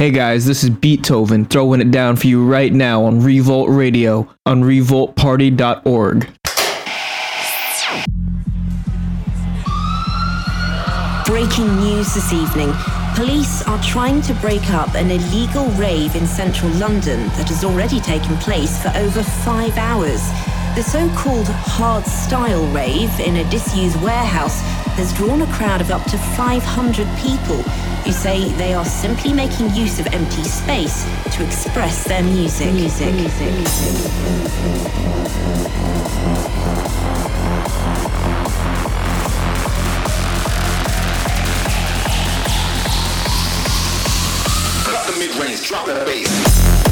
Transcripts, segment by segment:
Hey guys, this is Beattoven throwing it down for you right now on Revolt Radio on revoltparty.org. Breaking news this evening. Police are trying to break up an illegal rave in central London that has already taken place for over five hours. The so-called hard style rave in a disused warehouse has drawn a crowd of up to 500 people who say they are simply making use of empty space to express their music. Music. music. Cut the mid-range, drop the bass.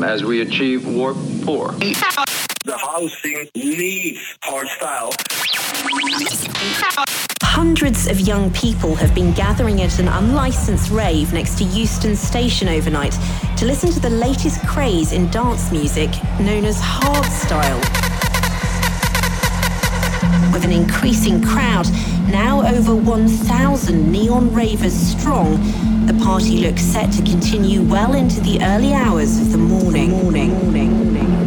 Them as we achieve warp 4. The housing needs hard style. Hundreds of young people have been gathering at an unlicensed rave next to Euston Station overnight to listen to the latest craze in dance music known as hardstyle. With an increasing crowd, now over 1,000 neon ravers strong, the party looks set to continue well into the early hours of the morning. morning. morning. morning.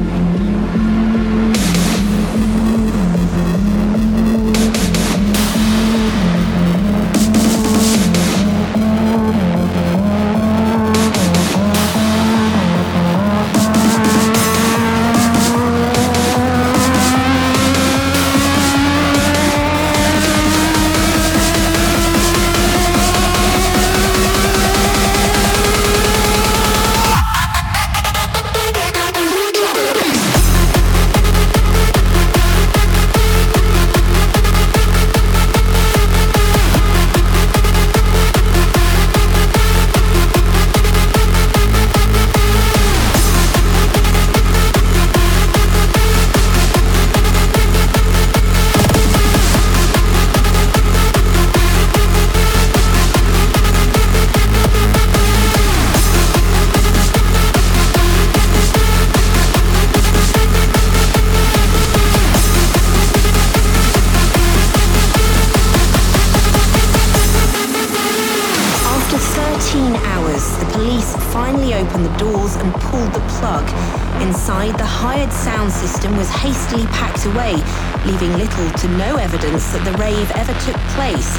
To no evidence that the rave ever took place.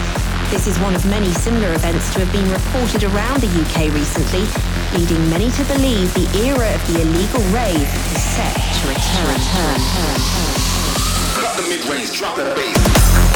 This is one of many similar events to have been reported around the UK recently, leading many to believe the era of the illegal rave is set to return. Cut the mid-range, drop the bass.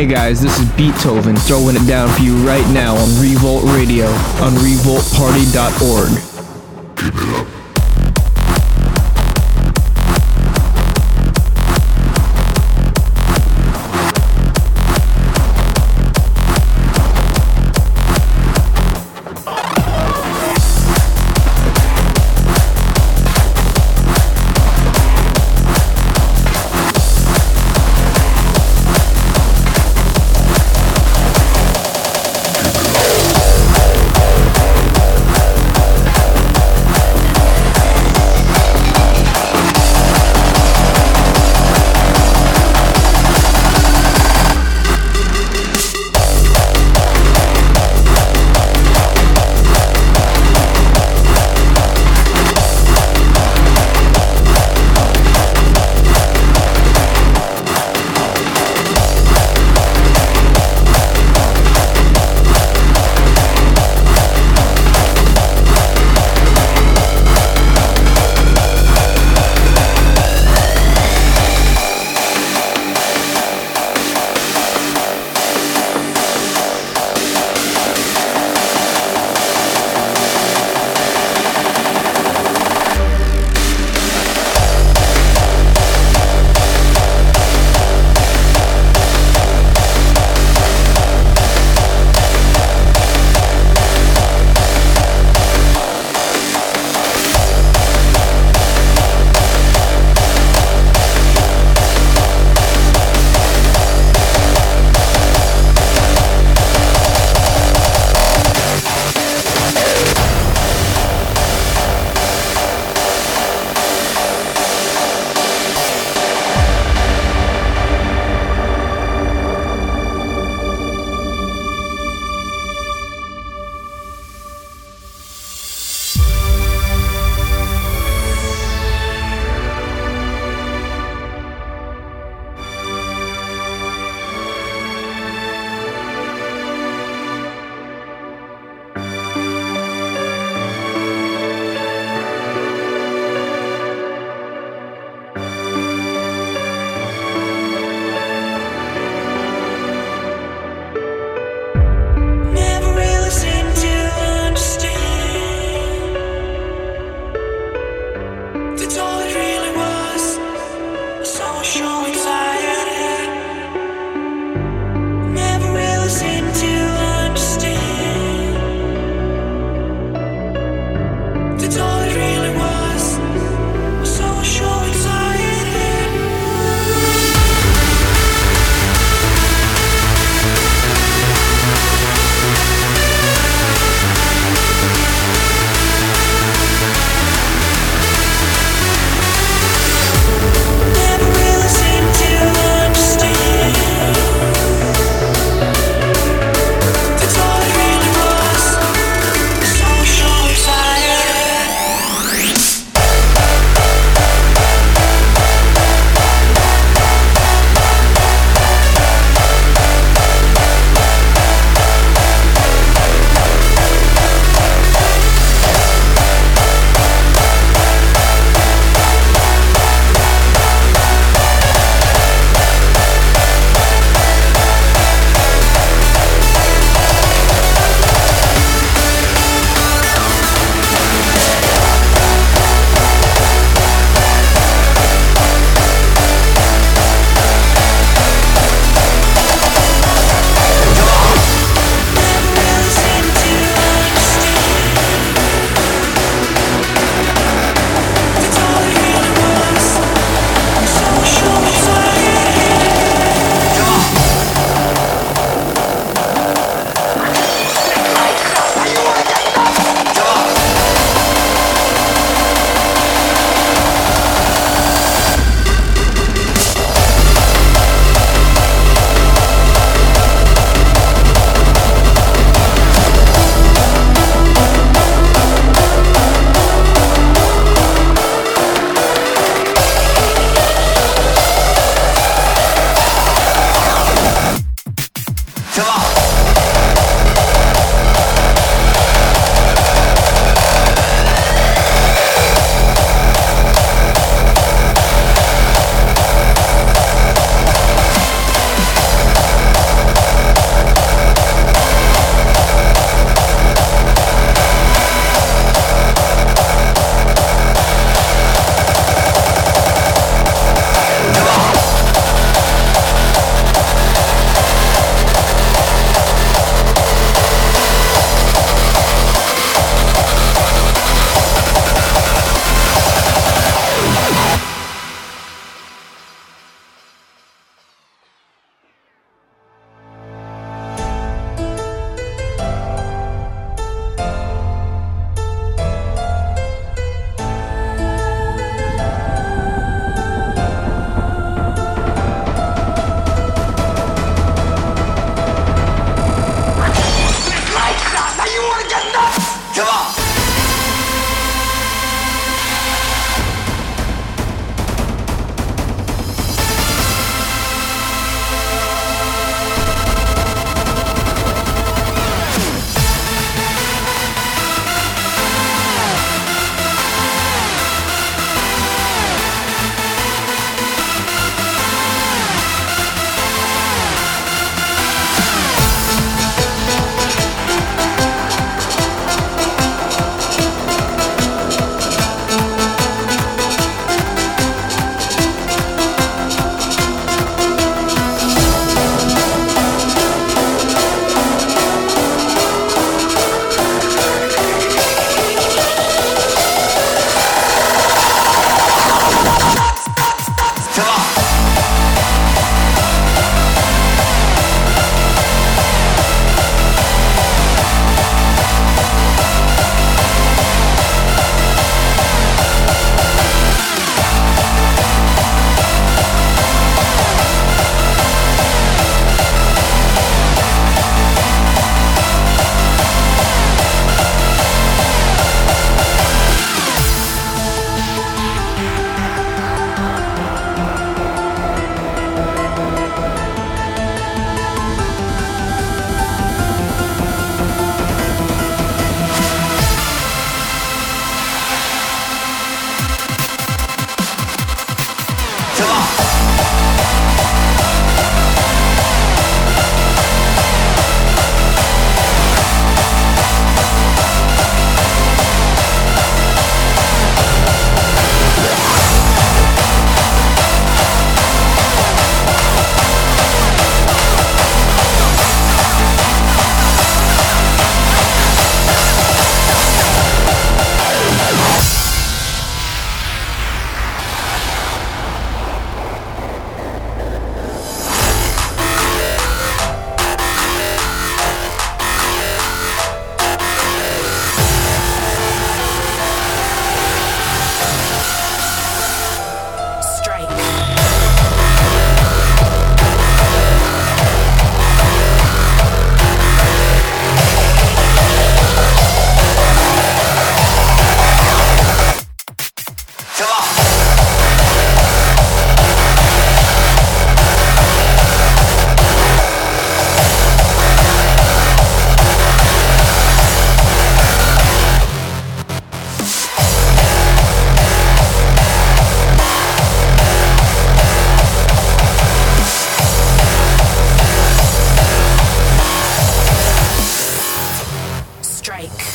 Hey guys, this is Beattoven throwing it down for you right now on Revolt Radio on revoltparty.org.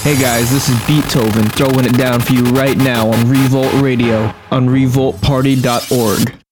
Hey guys, this is Beattoven throwing it down for you right now on Revolt Radio on revoltparty.org.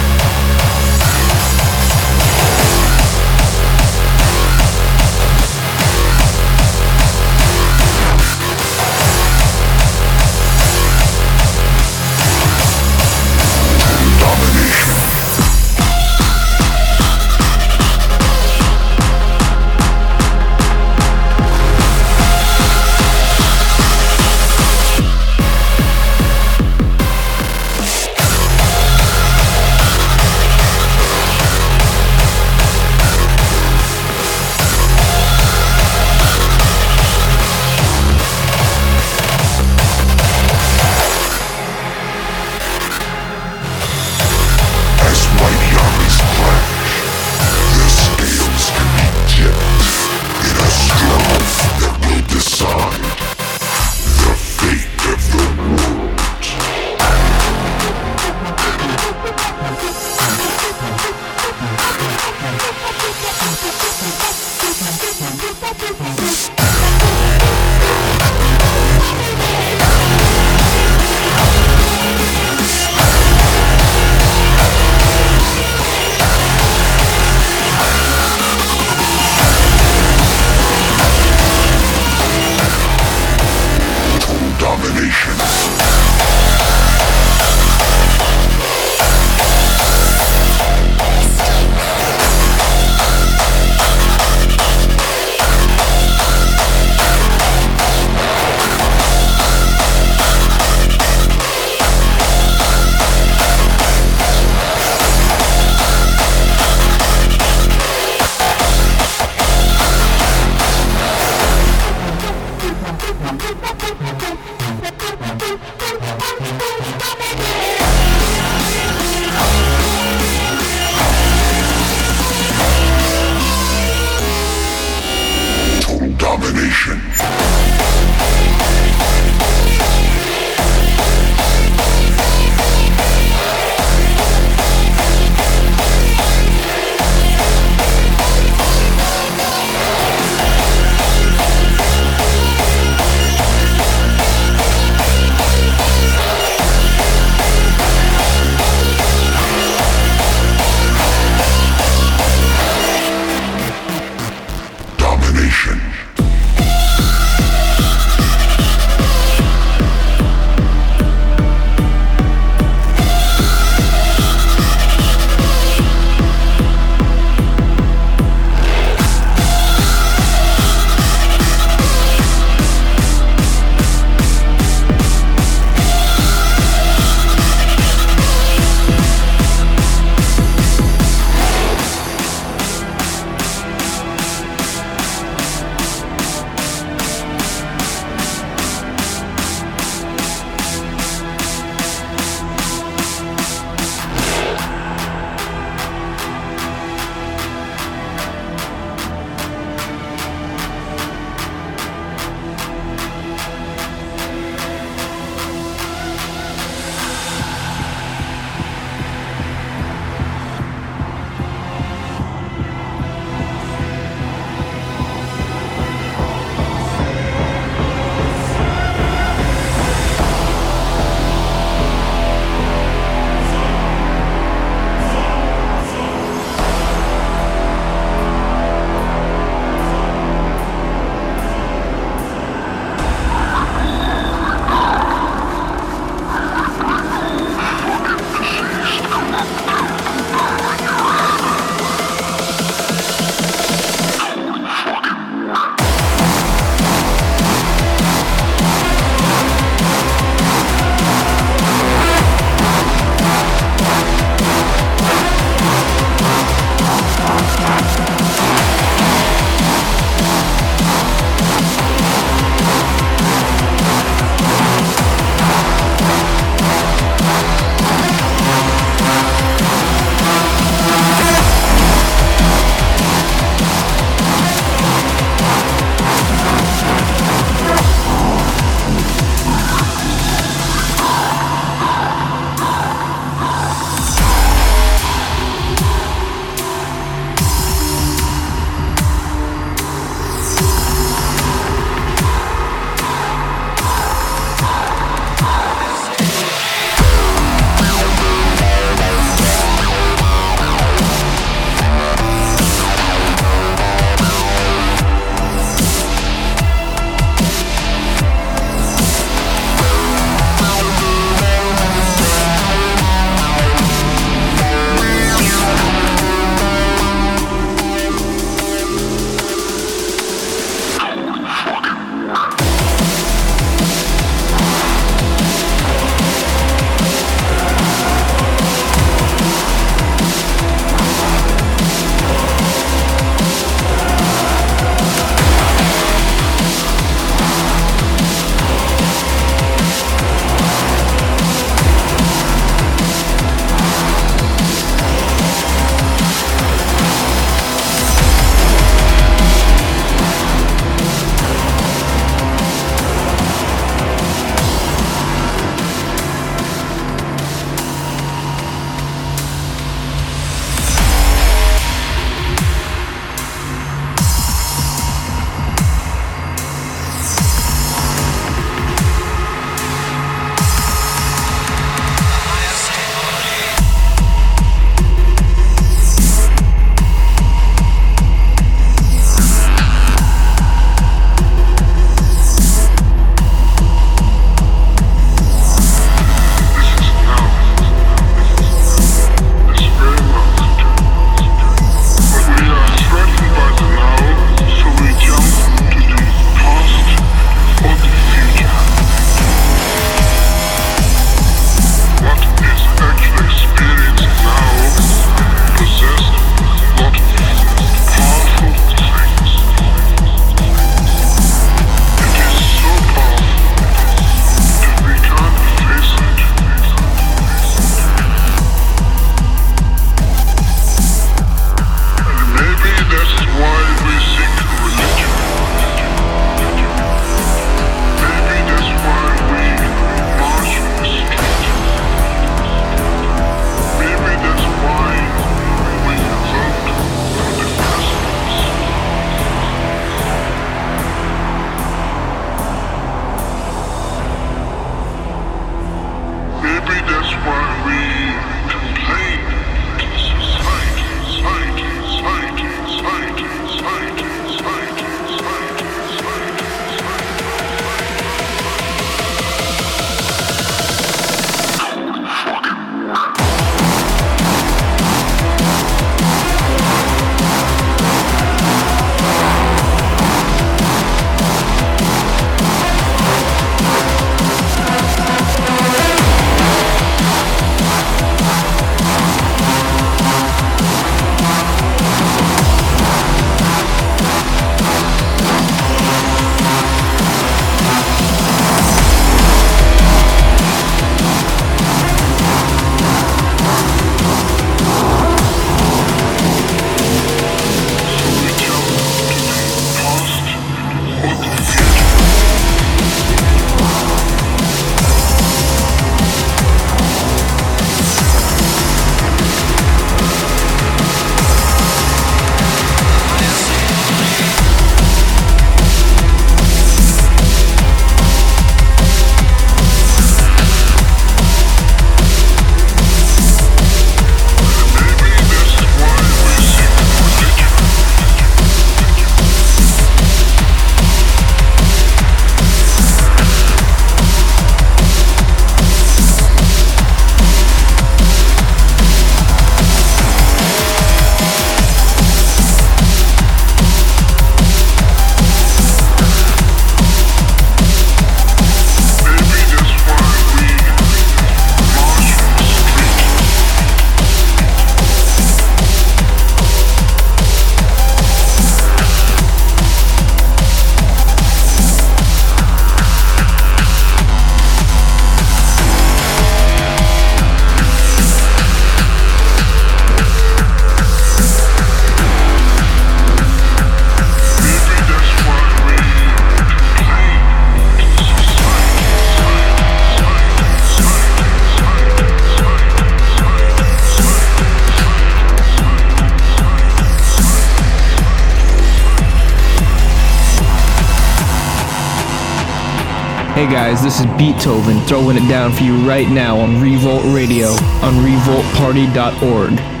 guys, this is Beattoven throwing it down for you right now on Revolt Radio on revoltparty.org.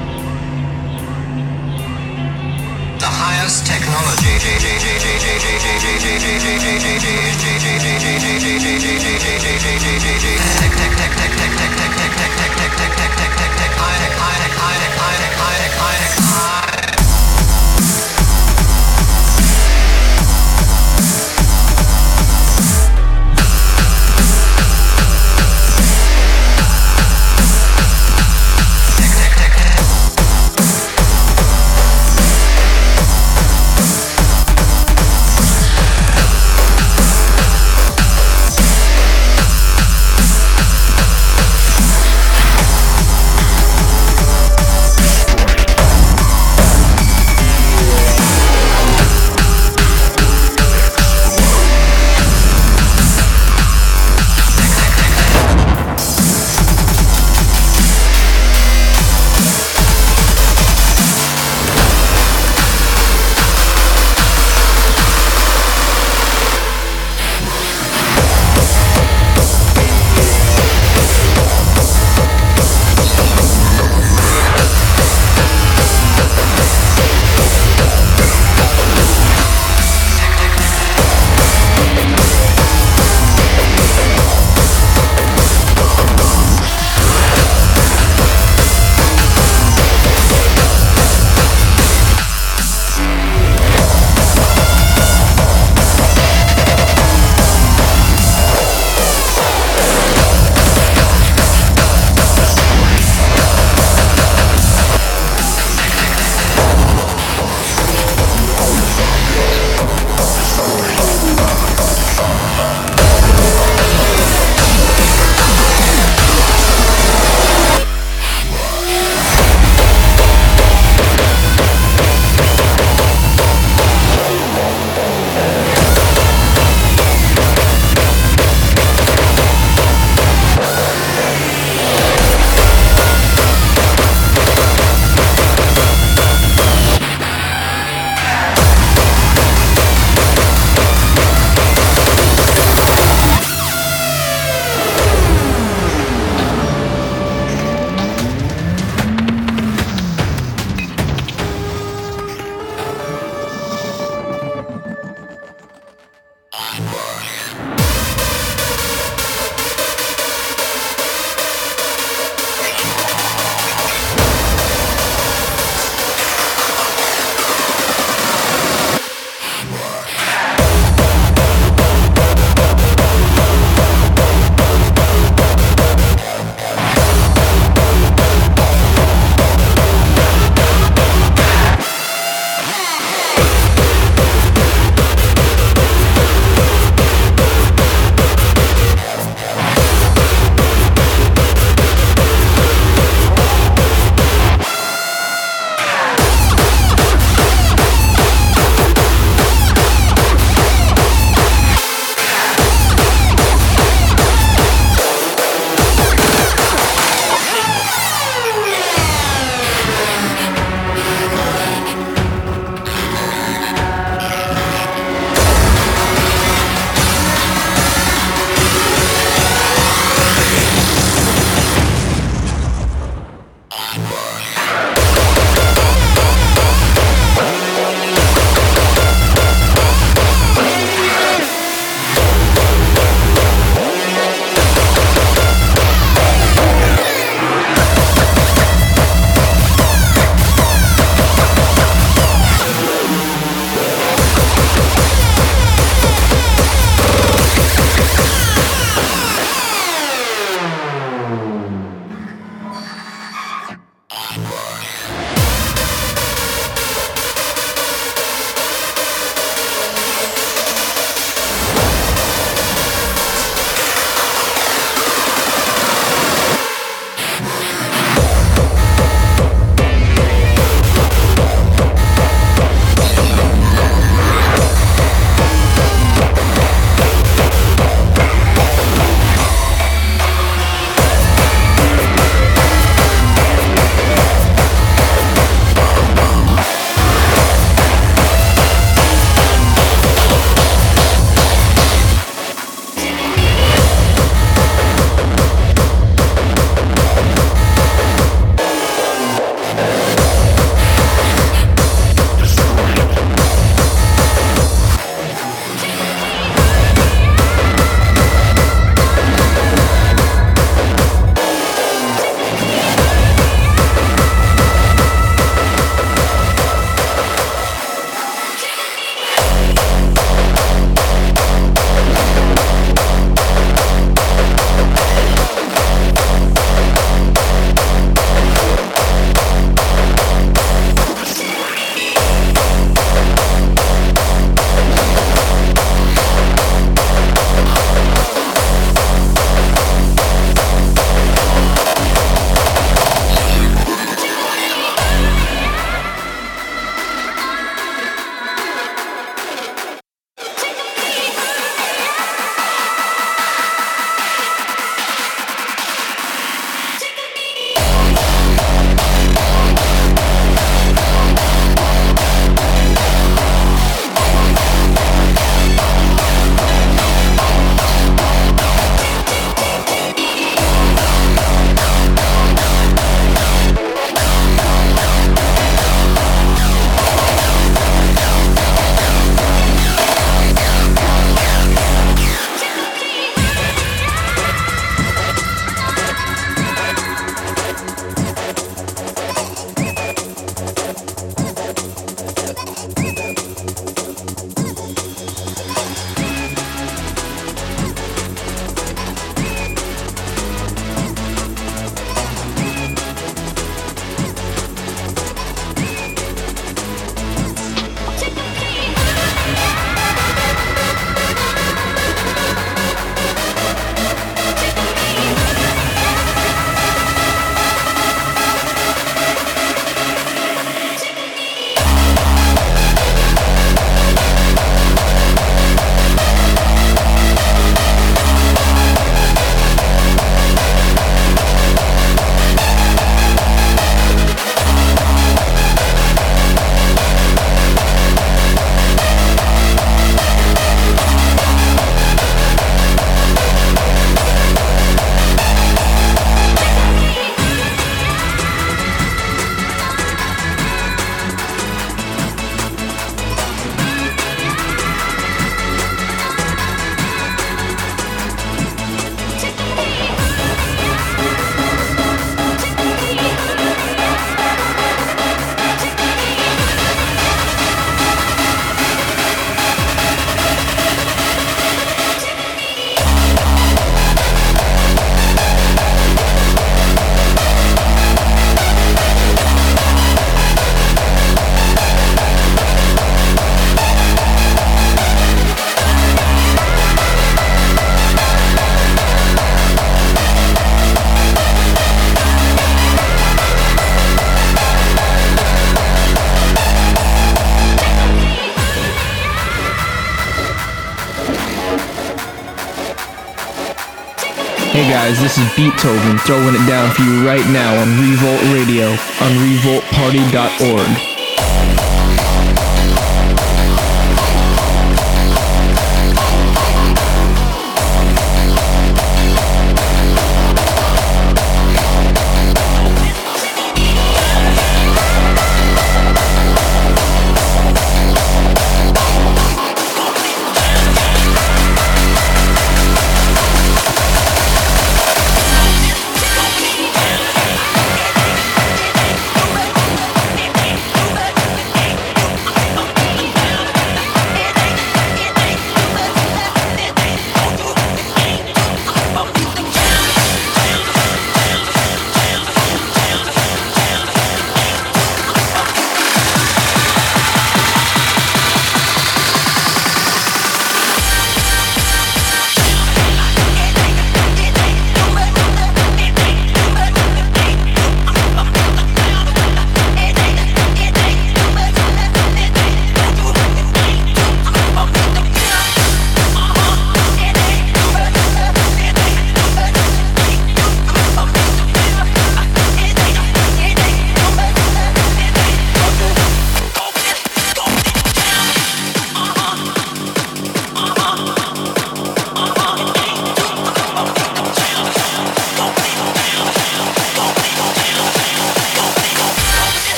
guys, this is Beattoven throwing it down for you right now on Revolt Radio on revoltparty.org.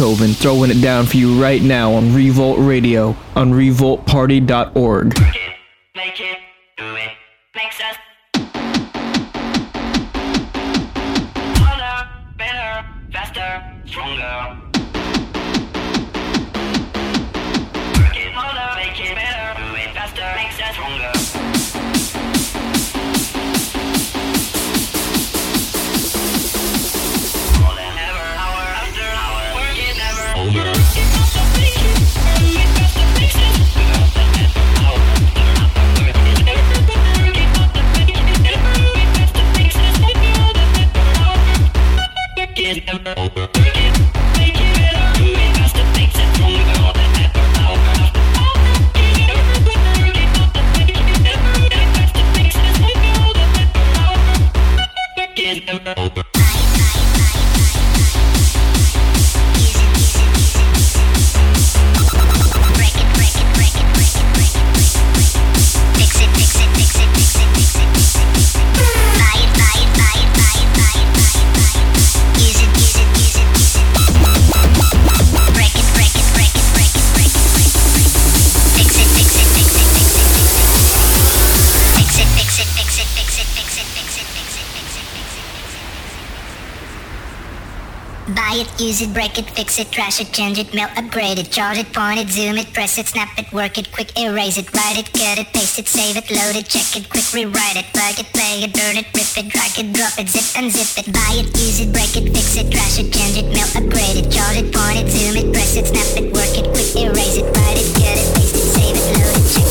Beattoven throwing it down for you right now on Revolt Radio on revoltparty.org. Use it, break it, fix it, trash it, change it, mail, upgrade it, chart it, point it, zoom it, press it, snap it, work it, quick erase it, write it, cut it, paste it, save it, load it, check it, quick rewrite it, plug it, play it, burn it, rip it, drag it, drop it, zip unzip it, buy it, use it, break it, fix it, trash it, change it, mail, upgrade it, chart it, point it, zoom it, press it, snap it, work it, quick erase it, write it, cut it, paste it, save it, load it, check it.